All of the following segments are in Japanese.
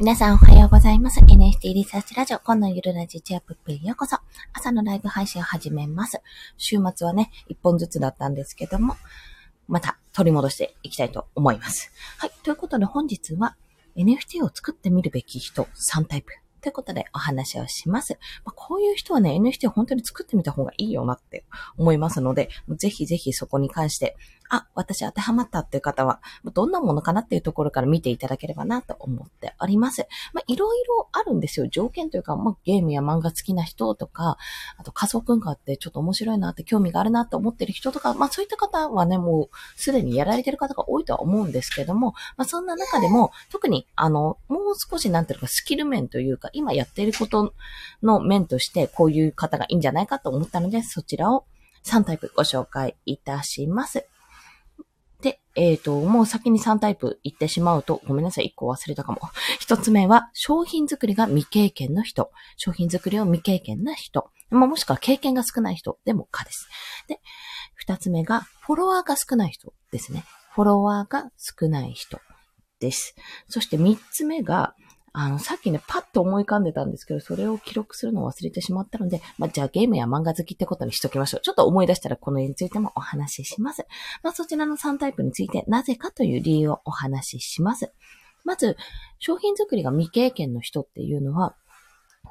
皆さんおはようございます。NFT リサーチラジオ、今のゆるラジチアップップへようこそ。朝のライブ配信を始めます。週末はね、一本ずつだったんですけども、また取り戻していきたいと思います。はい。ということで本日は NFT を作ってみるべき人3タイプということでお話をします。まあ、こういう人はね、NFT を本当に作ってみた方がいいよなって思いますので、ぜひぜひそこに関してあ、私当てはまったっていう方は、どんなものかなっていうところから見ていただければなと思っております。まあ、いろいろあるんですよ。条件というか、まあ、ゲームや漫画好きな人とか、あと仮想文化ってちょっと面白いなって興味があるなと思ってる人とか、まあ、そういった方はね、もうすでにやられてる方が多いとは思うんですけども、まあ、そんな中でも、特に、あの、もう少しなんていうかスキル面というか、今やっていることの面として、こういう方がいいんじゃないかと思ったので、そちらを3タイプご紹介いたします。で、えっ、ー、と、もう先に3タイプ言ってしまうと、ごめんなさい、1個忘れたかも。1つ目は、商品作りが未経験の人。商品作りを未経験な人。まあ、もしくは経験が少ない人でもかです。で、2つ目が、フォロワーが少ない人ですね。フォロワーが少ない人です。そして3つ目が、あの、さっきね、パッと思い浮かんでたんですけど、それを記録するのを忘れてしまったので、まあ、じゃあゲームや漫画好きってことにしときましょう。ちょっと思い出したらこの絵についてもお話しします。まあ、そちらの3タイプについて、なぜかという理由をお話しします。まず、商品作りが未経験の人っていうのは、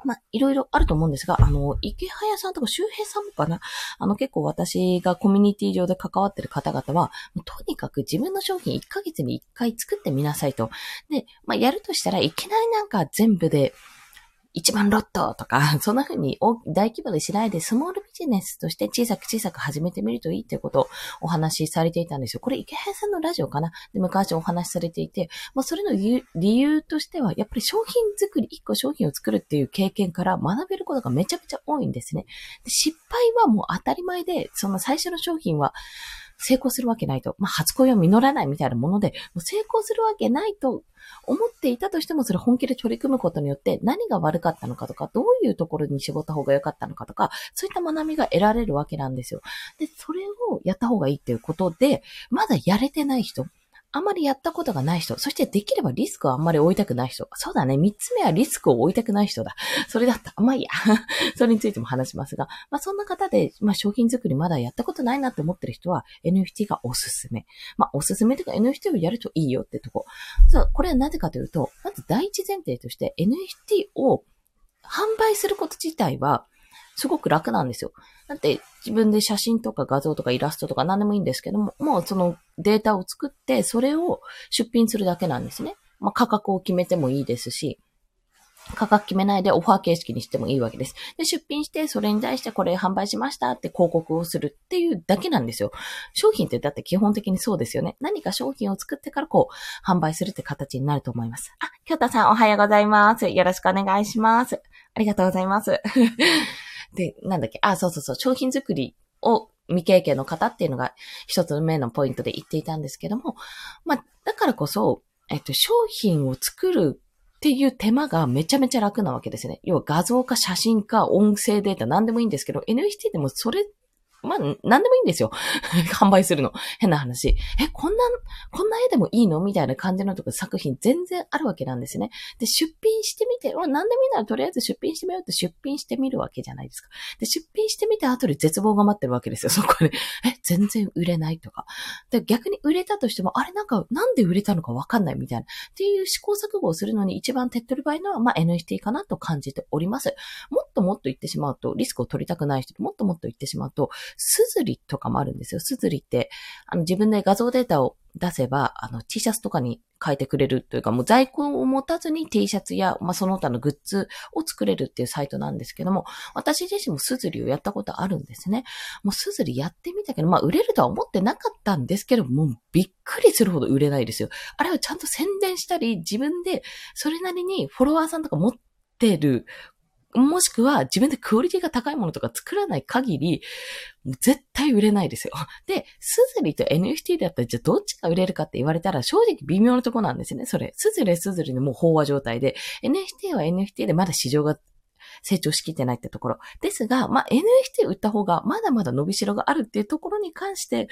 まあ、いろいろあると思うんですが、あの、池早さんとか周平さんもかな？あの、結構私がコミュニティ上で関わってる方々は、とにかく自分の商品1ヶ月に1回作ってみなさいと。で、まあ、やるとしたらいきなりなんか全部で、一番ロットとか、そんな風に大規模でしないで、スモールビジネスとして小さく小さく始めてみるといいっていうことをお話しされていたんですよ。これ、池原さんのラジオかな？で昔お話しされていて、まあ、それの理由としては、やっぱり商品作り、一個商品を作るっていう経験から学べることがめちゃめちゃ多いんですね。で失敗はもう当たり前で、その最初の商品は、成功するわけないと。まあ、初恋は実らないみたいなもので、もう成功するわけないと思っていたとしても、それ本気で取り組むことによって何が悪かったのかとか、どういうところに絞った方が良かったのかとか、そういった学びが得られるわけなんですよ。で、それをやった方がいいっていうことで、まだやれてない人、あまりやったことがない人、そしてできればリスクをあんまり負いたくない人。そうだね。三つ目はリスクを負いたくない人だ。それだった。まあいいや。それについても話しますが、まあそんな方で、まあ商品作りまだやったことないなって思ってる人は NFT がおすすめ。まあおすすめとか NFT をやるといいよってとこ。そう、これはなぜかというと、まず第一前提として NFT を販売すること自体は、すごく楽なんですよ。だって自分で写真とか画像とかイラストとか何でもいいんですけども、もうそのデータを作って、それを出品するだけなんですね。まあ、価格を決めてもいいですし、価格決めないでオファー形式にしてもいいわけです。で、出品して、それに対してこれ販売しましたって広告をするっていうだけなんですよ。商品ってだって基本的にそうですよね。何か商品を作ってからこう、販売するって形になると思います。あ、京太さんおはようございます。よろしくお願いします。ありがとうございます。で、なんだっけ、あ、そうそうそう、商品作りを未経験の方っていうのが一つ目のポイントで言っていたんですけども、まあ、だからこそ、えっと、商品を作るっていう手間がめちゃめちゃ楽なわけですね。要は画像か写真か音声データ何でもいいんですけど、NFT でもそれまあ、なんでもいいんですよ。販売するの。変な話。え、こんな、こんな絵でもいいの？みたいな感じのとか作品全然あるわけなんですね。で、出品してみて、まあ、なんでもいいならとりあえず出品してみようって出品してみるわけじゃないですか。で、出品してみた後で絶望が待ってるわけですよ。そこで。え、全然売れないとか。で、逆に売れたとしても、あれなんか、なんで売れたのかわかんないみたいな。っていう試行錯誤をするのに一番手っ取り早いのは、まあ、NFT かなと感じております。もっともっと言ってしまうと、リスクを取りたくない人、もっともっと言ってしまうと、スズリとかもあるんですよ。スズリって、あの自分で画像データを出せば、あの T シャツとかに変えてくれるというか、もう在庫を持たずに T シャツや、まあ、その他のグッズを作れるっていうサイトなんですけども、私自身もスズリをやったことあるんですね。もうスズリやってみたけど、まあ、売れるとは思ってなかったんですけど、もうびっくりするほど売れないですよ。あれはちゃんと宣伝したり、自分でそれなりにフォロワーさんとか持ってるもしくは自分でクオリティが高いものとか作らない限り、絶対売れないですよ。で、スズリと NFT だったらじゃあどっちが売れるかって言われたら正直微妙なとこなんですよね。それ。スズリスズリのもう飽和状態で、NFT は NFT でまだ市場が成長しきってないってところ。ですが、まあ、NFT 売った方がまだまだ伸びしろがあるっていうところに関して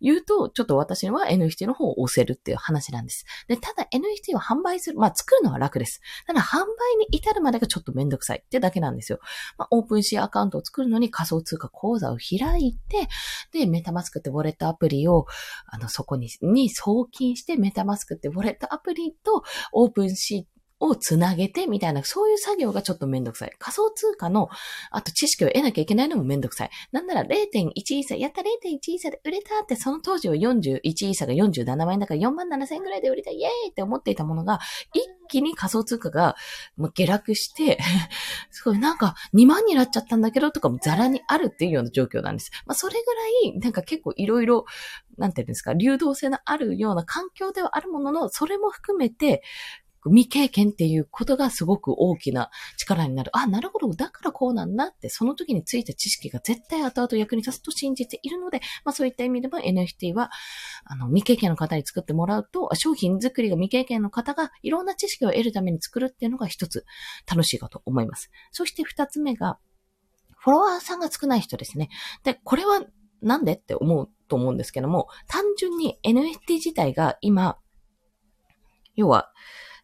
言うと、ちょっと私は NFT の方を押せるっていう話なんです。で、ただ NFT を販売する、まあ、作るのは楽です。ただ、販売に至るまでがちょっとめんどくさいってだけなんですよ。まあ、オープンシーアカウントを作るのに仮想通貨口座を開いて、で、メタマスクってウォレットアプリを、あの、そこに、に送金して、メタマスクってウォレットアプリとオープンシーをつなげてみたいな、そういう作業がちょっとめんどくさい。仮想通貨の、あと知識を得なきゃいけないのもめんどくさい。なんなら0.1イーサ、やった0.1イーサで売れたって、その当時は41イーサが47万円だから4万7千円ぐらいで売れた、イエーイって思っていたものが、一気に仮想通貨が下落して、すごいなんか2万になっちゃったんだけどとかもザラにあるっていうような状況なんです。まあそれぐらい、なんか結構いろいろ、なんていうんですか、流動性のあるような環境ではあるものの、それも含めて、未経験っていうことがすごく大きな力になる。あ、なるほど。だからこうなんだって、その時についた知識が絶対後々役に立つと信じているので、まあそういった意味でも NFT は、あの、未経験の方に作ってもらうと、商品作りが未経験の方がいろんな知識を得るために作るっていうのが一つ楽しいかと思います。そして二つ目が、フォロワーさんが少ない人ですね。で、これはなんでって思うと思うんですけども、単純に NFT 自体が今、要は、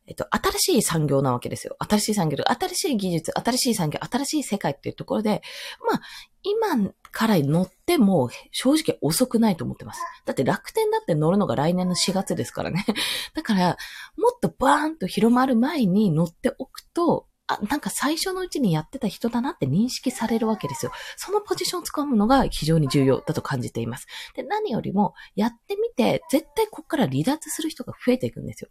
えっと、新しい産業なわけですよ。新しい産業、新しい技術、新しい産業、新しい世界っていうところで、まあ、今から乗っても正直遅くないと思ってます。だって楽天だって乗るのが来年の4月ですからね。だから、もっとバーンと広まる前に乗っておくと、あ、なんか最初のうちにやってた人だなって認識されるわけですよ。そのポジションを使うのが非常に重要だと感じています。で、何よりも、やってみて、絶対ここから離脱する人が増えていくんですよ。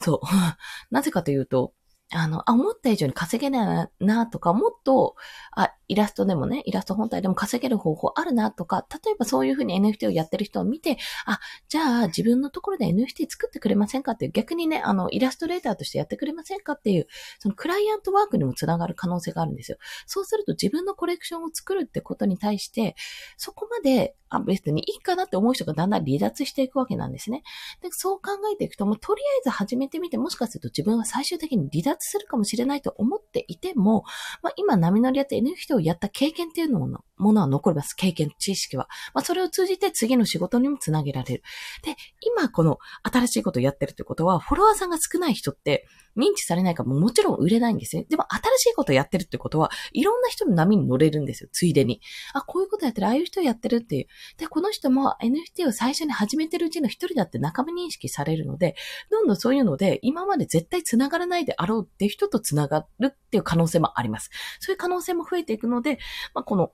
そう。なぜかというと、あの、あ、思った以上に稼げないなとか、もっと、あ、イラストでもね、イラスト本体でも稼げる方法あるなとか、例えばそういうふうに NFT をやってる人を見て、あ、じゃあ自分のところで NFT 作ってくれませんかっていう、逆にね、あの、イラストレーターとしてやってくれませんかっていう、そのクライアントワークにもつながる可能性があるんですよ。そうすると自分のコレクションを作るってことに対して、そこまで、あ、別にいいかなって思う人がだんだん離脱していくわけなんですね。で、そう考えていくと、もうとりあえず始めてみて、もしかすると自分は最終的に離脱するかもしれないと思っていても、まあ今波乗りやって NFT をやった経験っていうのもものは残ります。経験、知識は。まあ、それを通じて次の仕事にもつなげられる。で、今この新しいことをやってるってことは、フォロワーさんが少ない人って、認知されないかももちろん売れないんですね。でも新しいことをやってるってことは、いろんな人の波に乗れるんですよ。ついでに。あ、こういうことやってる、ああいう人やってるっていう。で、この人も NFT を最初に始めてるうちの一人だって仲間認識されるので、どんどんそういうので、今まで絶対繋がらないであろうっていう人と繋がるっていう可能性もあります。そういう可能性も増えていくので、まあ、この、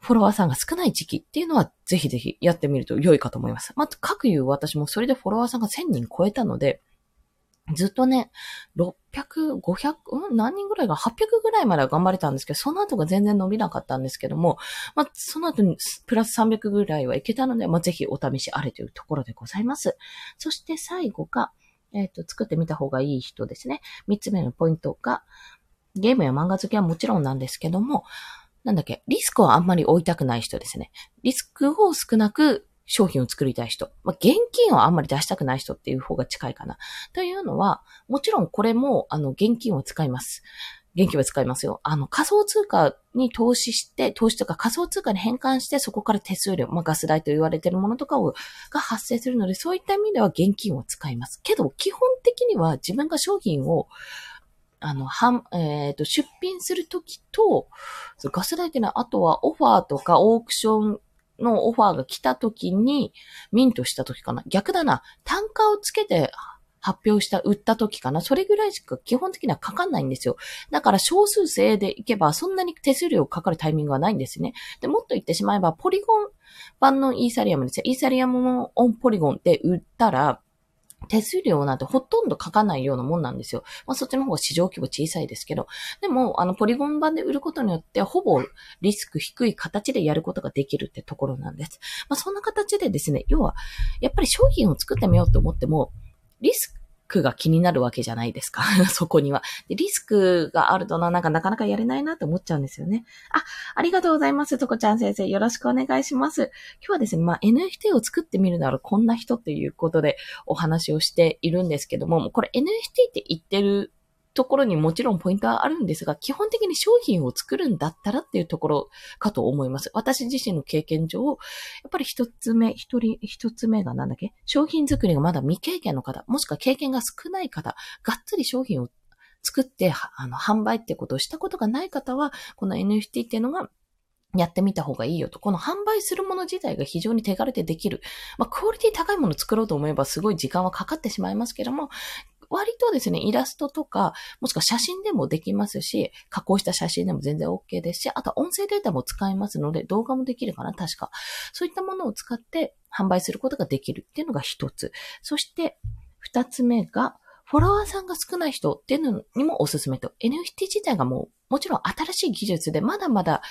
フォロワーさんが少ない時期っていうのは、ぜひぜひやってみると良いかと思います。まあ、各言う私もそれでフォロワーさんが1000人超えたので、ずっとね、600、500、うん何人ぐらいが800ぐらいまでは頑張れたんですけど、その後が全然伸びなかったんですけども、まあ、その後にプラス300ぐらいはいけたので、まあ、ぜひお試しあれというところでございます。そして最後が、えっ、ー、と、作ってみた方がいい人ですね。三つ目のポイントが、ゲームや漫画好きはもちろんなんですけども、なんだっけ、リスクをあんまり負いたくない人ですね。リスクを少なく商品を作りたい人。まあ、現金をあんまり出したくない人っていう方が近いかな。というのは、もちろんこれも、あの、現金を使います。現金は使いますよ。あの、仮想通貨に投資して、投資とか仮想通貨に変換して、そこから手数料、まあ、ガス代と言われているものとかを、が発生するので、そういった意味では現金を使います。けど、基本的には自分が商品を、あの、はん、えっ、ー、と、出品するときと、ガス代っていうのは、あとはオファーとかオークションのオファーが来たときに、ミントしたときかな。逆だな。単価をつけて発表した、売った時かな。それぐらいしか基本的にはかかんないんですよ。だから少数制でいけばそんなに手数料かかるタイミングはないんですね。で、もっと言ってしまえば、ポリゴン版のイーサリアムですよ。イーサリアムのオンポリゴンで売ったら、手数料なんてほとんどかかないようなもんなんですよ。まあそっちの方が市場規模小さいですけど。でも、あの、ポリゴン版で売ることによって、ほぼリスク低い形でやることができるってところなんです。まあそんな形でですね、要は、やっぱり商品を作ってみようと思っても、リスクが気になるわけじゃないですか。そこには。リスクがあるとな、なんかなかなかやれないなって思っちゃうんですよね。あ、ありがとうございます。とこちゃん先生。よろしくお願いします。今日はですね、まあ、NFT を作ってみるならこんな人ということでお話をしているんですけども、これ NFT って言ってるところにもちろんポイントはあるんですが、基本的に商品を作るんだったらっていうところかと思います。私自身の経験上、やっぱり一つ目、一人、一つ目がなんだっけ？商品作りがまだ未経験の方、もしくは経験が少ない方、がっつり商品を作って、あの、販売ってことをしたことがない方は、この NFT っていうのがやってみた方がいいよと。この販売するもの自体が非常に手軽でできる。まあ、クオリティ高いものを作ろうと思えばすごい時間はかかってしまいますけども、割とですね、イラストとか、もしくは写真でもできますし、加工した写真でも全然 OK ですし、あとは音声データも使えますので、動画もできるかな、確か。そういったものを使って販売することができるっていうのが一つ。そして、二つ目が、フォロワーさんが少ない人っていうのにもおすすめと。NFT 自体がもうもちろん新しい技術でまだまだ、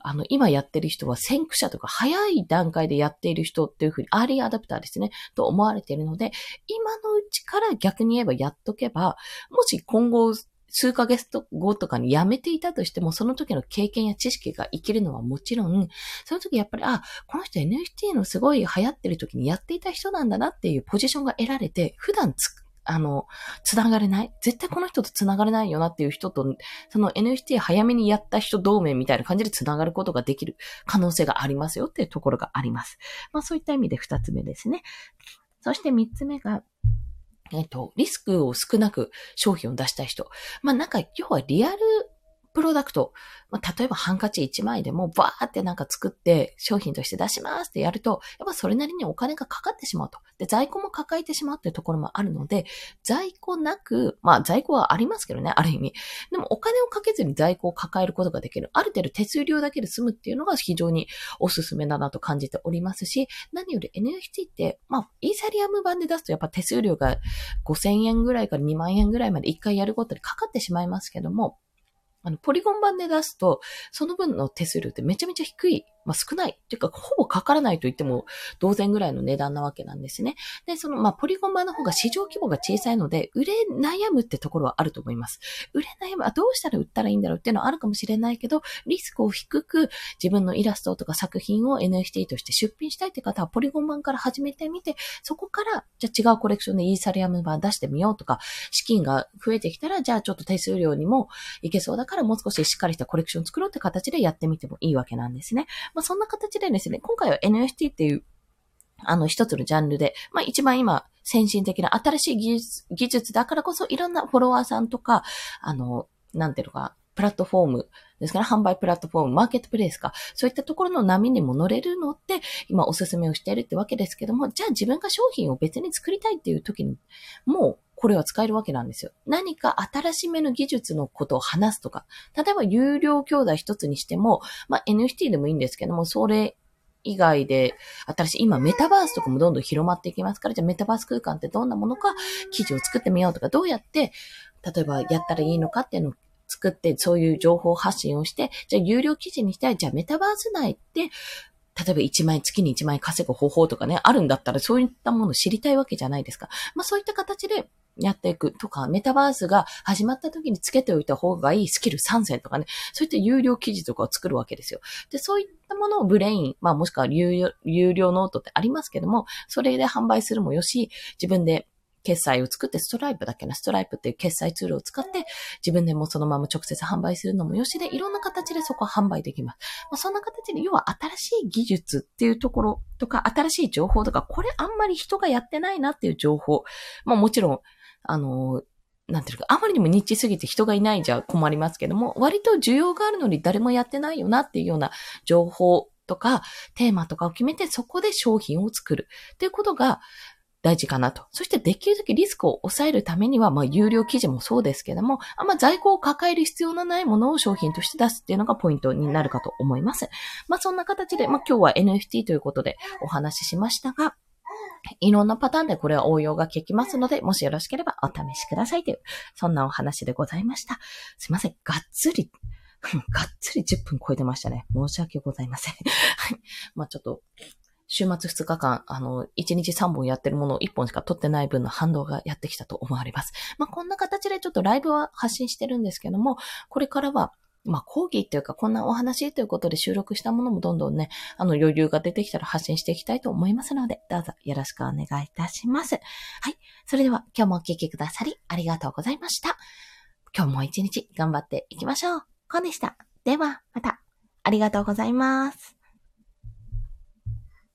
あの、今やってる人は先駆者とか早い段階でやっている人っていうふうに、アーリーアダプターですね、と思われているので、今のうちから逆に言えばやっとけば、もし今後、数ヶ月後とかに辞めていたとしても、その時の経験や知識が生きるのはもちろん、その時やっぱり、あ、この人 NFT のすごい流行ってる時にやっていた人なんだなっていうポジションが得られて、普段つあの、繋がれない？絶対この人と繋がれないよなっていう人と、その NFT 早めにやった人同盟みたいな感じで繋がることができる可能性がありますよっていうところがあります。まあそういった意味で二つ目ですね。そして三つ目が、えっ、と、リスクを少なく商品を出したい人。まあなんか、要はリアルプロダクト、まあ、例えばハンカチ1枚でもバーってなんか作って商品として出しますってやると、やっぱそれなりにお金がかかってしまうと。で、在庫も抱えてしまうっていうところもあるので、在庫なく、まあ在庫はありますけどね、ある意味。でもお金をかけずに在庫を抱えることができる。ある程度手数料だけで済むっていうのが非常におすすめだなと感じておりますし、何より NFT って、まあ、イーサリアム版で出すとやっぱ手数料が5000円ぐらいから2万円ぐらいまで1回やることでかかってしまいますけども、あの、ポリゴン版で出すと、その分の手数料ってめちゃめちゃ低いまあ、少ない。っていうか、ほぼかからないと言っても同然ぐらいの値段なわけなんですね。で、その、まあ、ポリゴン版の方が市場規模が小さいので、売れ悩むってところはあると思います。売れ悩む、あ、どうしたら売ったらいいんだろうっていうのはあるかもしれないけど、リスクを低く自分のイラストとか作品を NFT として出品したいって方は、ポリゴン版から始めてみて、そこから、じゃあ違うコレクションでイーサリアム版出してみようとか、資金が増えてきたら、じゃあちょっと手数料にもいけそうだからもう少ししっかりしたコレクション作ろうって形でやってみてもいいわけなんですね。まあ、そんな形で、ですね、今回は NFT っていう、あの、一つのジャンルで、まあ一番今、先進的な新しい技術技術だからこそ、いろんなフォロワーさんとか、あの、なんていうのか、プラットフォームですから、販売プラットフォーム、マーケットプレイスか、そういったところの波にも乗れるのって、今おすすめをしているってわけですけども、じゃあ自分が商品を別に作りたいっていう時に、もうこれは使えるわけなんですよ。何か新しめの技術のことを話すとか、例えば有料教材一つにしても、まあ NFT でもいいんですけども、それ以外で、新しい、今メタバースとかもどんどん広まっていきますから、じゃあメタバース空間ってどんなものか記事を作ってみようとか、どうやって、例えばやったらいいのかっていうのを作って、そういう情報発信をして、じゃあ有料記事にしたい、じゃあメタバース内で、例えば1万円、月に1万円稼ぐ方法とかね、あるんだったらそういったものを知りたいわけじゃないですか。まあそういった形で、やっていくとか、メタバースが始まった時につけておいた方がいいスキル3選とかね、そういった有料記事とかを作るわけですよ。で、そういったものを Brain、まあもしくは有料有料ノートってありますけども、それで販売するもよし、自分で決済を作ってストライプだけな、ストライプっていう決済ツールを使って自分でもそのまま直接販売するのもよしで、いろんな形でそこは販売できます。まあ、そんな形で、要は新しい技術っていうところとか、新しい情報とか、これあんまり人がやってないなっていう情報。まあもちろん、あの、なんていうか、あまりにもニッチすぎて人がいないじゃ困りますけども、割と需要があるのに誰もやってないよなっていうような情報とか、テーマとかを決めて、そこで商品を作るっていうことが大事かなと。そしてできるだけリスクを抑えるためには、まあ、有料記事もそうですけども、あんま在庫を抱える必要のないものを商品として出すっていうのがポイントになるかと思います。まあ、そんな形で、まあ、今日は NFT ということでお話ししましたが、いろんなパターンでこれは応用が効きますので、もしよろしければお試しくださいという、そんなお話でございました。すいません。がっつり、がっつり10分超えてましたね。申し訳ございません。はい。まあちょっと、週末2日間、あの、1日3本やってるものを1本しか撮ってない分の反動がやってきたと思われます。まあこんな形でちょっとライブは発信してるんですけども、これからはまあ、講義っていうか、こんなお話ということで収録したものもどんどんね、あの余裕が出てきたら発信していきたいと思いますので、どうぞよろしくお願いいたします。はい。それでは今日もお聴きくださりありがとうございました。今日も一日頑張っていきましょう。コンでした。では、また。ありがとうございます。